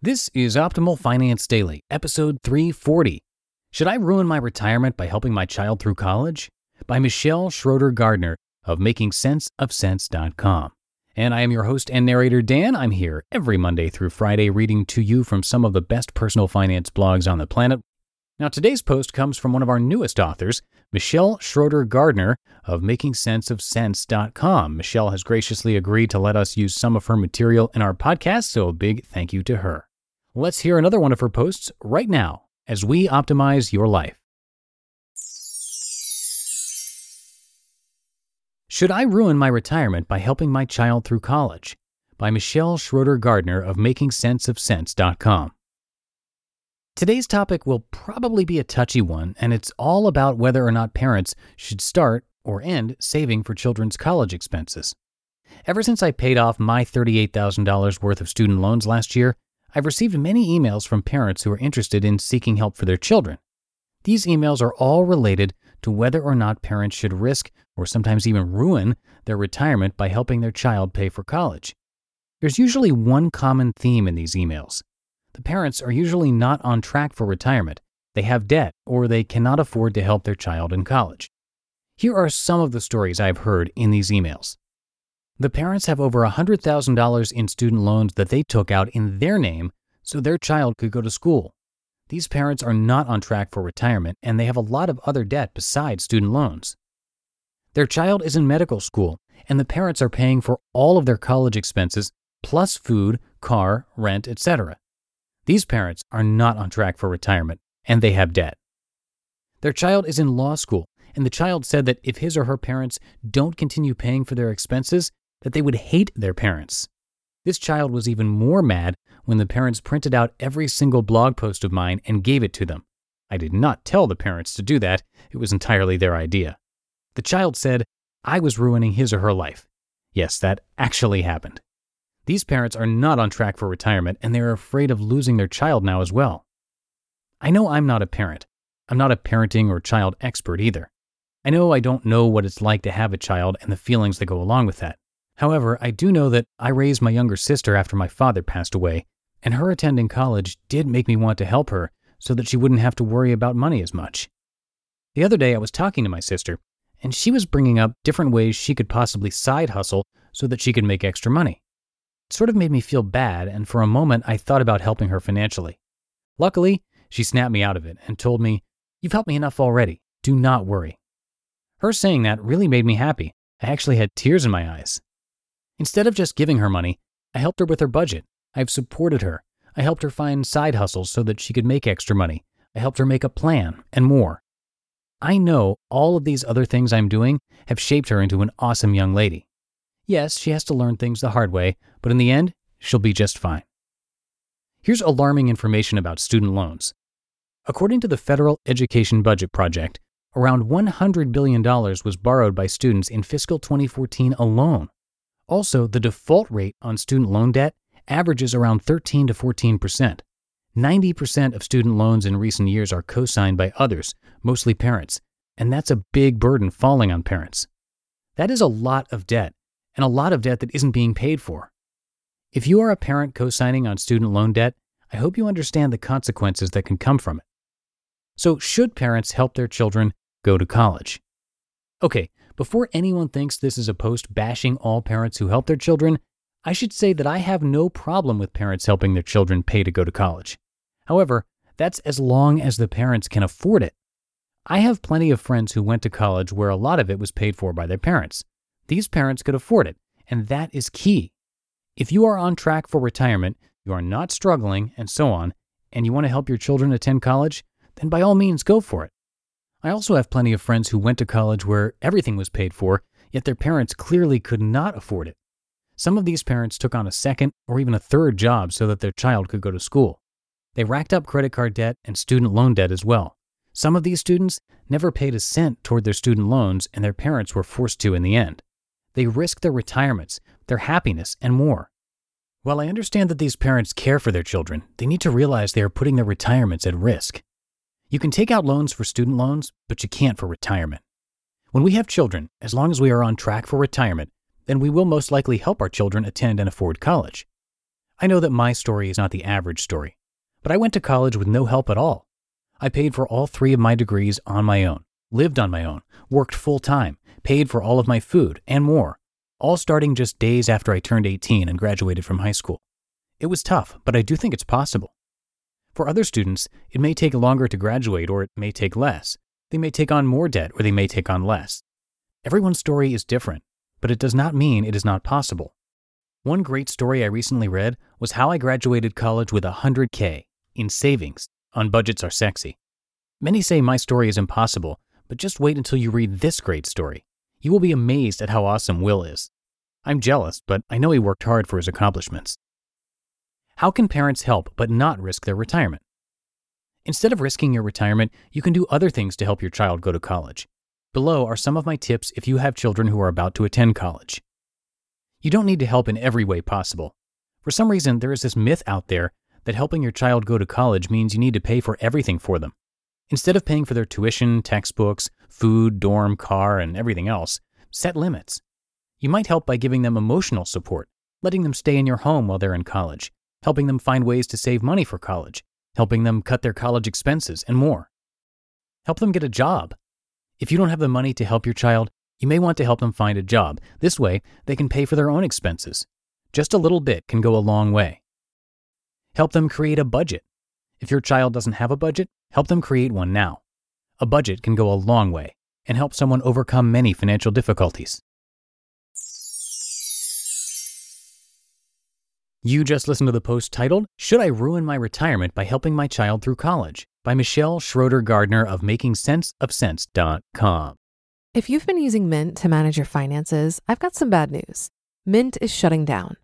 This is Optimal Finance Daily, episode 340. Should I ruin my retirement by helping my child through college? By Michelle Schroeder Gardner of MakingSenseOfCents.com. And I am your host and narrator, Dan. I'm here every Monday through Friday reading to you from some of the best personal finance blogs on the planet. Now, today's post comes from one of our newest authors, Michelle Schroeder Gardner of MakingSenseOfCents.com. Michelle has graciously agreed to let us use some of her material in our podcast, so a big thank you to her. Let's hear another one of her posts right now as we optimize your life. Should I ruin my retirement by helping my child through college? By Michelle Schroeder Gardner of MakingSenseOfCents.com. Today's topic will probably be a touchy one, and it's all about whether or not parents should start or end saving for children's college expenses. Ever since I paid off my $38,000 worth of student loans last year, I've received many emails from parents who are interested in seeking help for their children. These emails are all related to whether or not parents should risk or sometimes even ruin their retirement by helping their child pay for college. There's usually one common theme in these emails. The parents are usually not on track for retirement, they have debt, or they cannot afford to help their child in college. Here are some of the stories I've heard in these emails. The parents have over $100,000 in student loans that they took out in their name so their child could go to school. These parents are not on track for retirement and they have a lot of other debt besides student loans. Their child is in medical school and the parents are paying for all of their college expenses plus food, car, rent, etc. These parents are not on track for retirement and they have debt. Their child is in law school and the child said that if his or her parents don't continue paying for their expenses, that they would hate their parents. This child was even more mad when the parents printed out every single blog post of mine and gave it to them. I did not tell the parents to do that, it was entirely their idea. The child said I was ruining his or her life. Yes, that actually happened. These parents are not on track for retirement and they are afraid of losing their child now as well. I know I'm not a parent. I'm not a parenting or child expert either. I know I don't know what it's like to have a child and the feelings that go along with that. However, I do know that I raised my younger sister after my father passed away, and her attending college did make me want to help her so that she wouldn't have to worry about money as much. The other day, I was talking to my sister, and she was bringing up different ways she could possibly side hustle so that she could make extra money. It sort of made me feel bad, and for a moment, I thought about helping her financially. Luckily, she snapped me out of it and told me, You've helped me enough already. Do not worry. Her saying that really made me happy. I actually had tears in my eyes. Instead of just giving her money, I helped her with her budget. I've supported her. I helped her find side hustles so that she could make extra money. I helped her make a plan and more. I know all of these other things I'm doing have shaped her into an awesome young lady. Yes, she has to learn things the hard way, but in the end, she'll be just fine. Here's alarming information about student loans. According to the Federal Education Budget Project, around $100 billion was borrowed by students in fiscal 2014 alone. Also, the default rate on student loan debt averages around 13 to 14 percent. 90% of student loans in recent years are co signed by others, mostly parents, and that's a big burden falling on parents. That is a lot of debt, and a lot of debt that isn't being paid for. If you are a parent co signing on student loan debt, I hope you understand the consequences that can come from it. So, should parents help their children go to college? Okay, before anyone thinks this is a post bashing all parents who help their children, I should say that I have no problem with parents helping their children pay to go to college. However, that's as long as the parents can afford it. I have plenty of friends who went to college where a lot of it was paid for by their parents. These parents could afford it, and that is key. If you are on track for retirement, you are not struggling, and so on, and you want to help your children attend college, then by all means go for it. I also have plenty of friends who went to college where everything was paid for, yet their parents clearly could not afford it. Some of these parents took on a second or even a third job so that their child could go to school. They racked up credit card debt and student loan debt as well. Some of these students never paid a cent toward their student loans, and their parents were forced to in the end. They risked their retirements, their happiness, and more. While I understand that these parents care for their children, they need to realize they are putting their retirements at risk. You can take out loans for student loans, but you can't for retirement. When we have children, as long as we are on track for retirement, then we will most likely help our children attend and afford college. I know that my story is not the average story, but I went to college with no help at all. I paid for all three of my degrees on my own, lived on my own, worked full time, paid for all of my food, and more, all starting just days after I turned 18 and graduated from high school. It was tough, but I do think it's possible. For other students, it may take longer to graduate or it may take less. They may take on more debt or they may take on less. Everyone's story is different, but it does not mean it is not possible. One great story I recently read was how I graduated college with 100K in savings on budgets are sexy. Many say my story is impossible, but just wait until you read this great story. You will be amazed at how awesome Will is. I'm jealous, but I know he worked hard for his accomplishments. How can parents help but not risk their retirement? Instead of risking your retirement, you can do other things to help your child go to college. Below are some of my tips if you have children who are about to attend college. You don't need to help in every way possible. For some reason, there is this myth out there that helping your child go to college means you need to pay for everything for them. Instead of paying for their tuition, textbooks, food, dorm, car, and everything else, set limits. You might help by giving them emotional support, letting them stay in your home while they're in college, helping them find ways to save money for college, helping them cut their college expenses, and more. Help them get a job. If you don't have the money to help your child, you may want to help them find a job. This way, they can pay for their own expenses. Just a little bit can go a long way. Help them create a budget. If your child doesn't have a budget, help them create one now. A budget can go a long way and help someone overcome many financial difficulties. You just listened to the post titled, Should I Ruin My Retirement by Helping My Child Through College? by Michelle Schroeder Gardner of MakingSenseOfCents.com. If you've been using Mint to manage your finances, I've got some bad news. Mint is shutting down.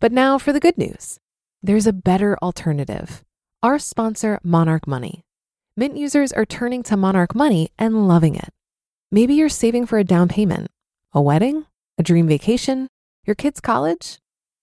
But now for the good news there's a better alternative. Our sponsor, Monarch Money. Mint users are turning to Monarch Money and loving it. Maybe you're saving for a down payment, a wedding, a dream vacation, your kid's college.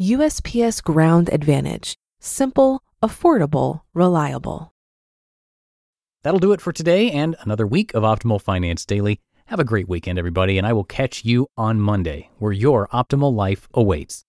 USPS Ground Advantage: simple, affordable, reliable. That'll do it for today and another week of Optimal Finance Daily. Have a great weekend, everybody, and I will catch you on Monday, where your optimal life awaits.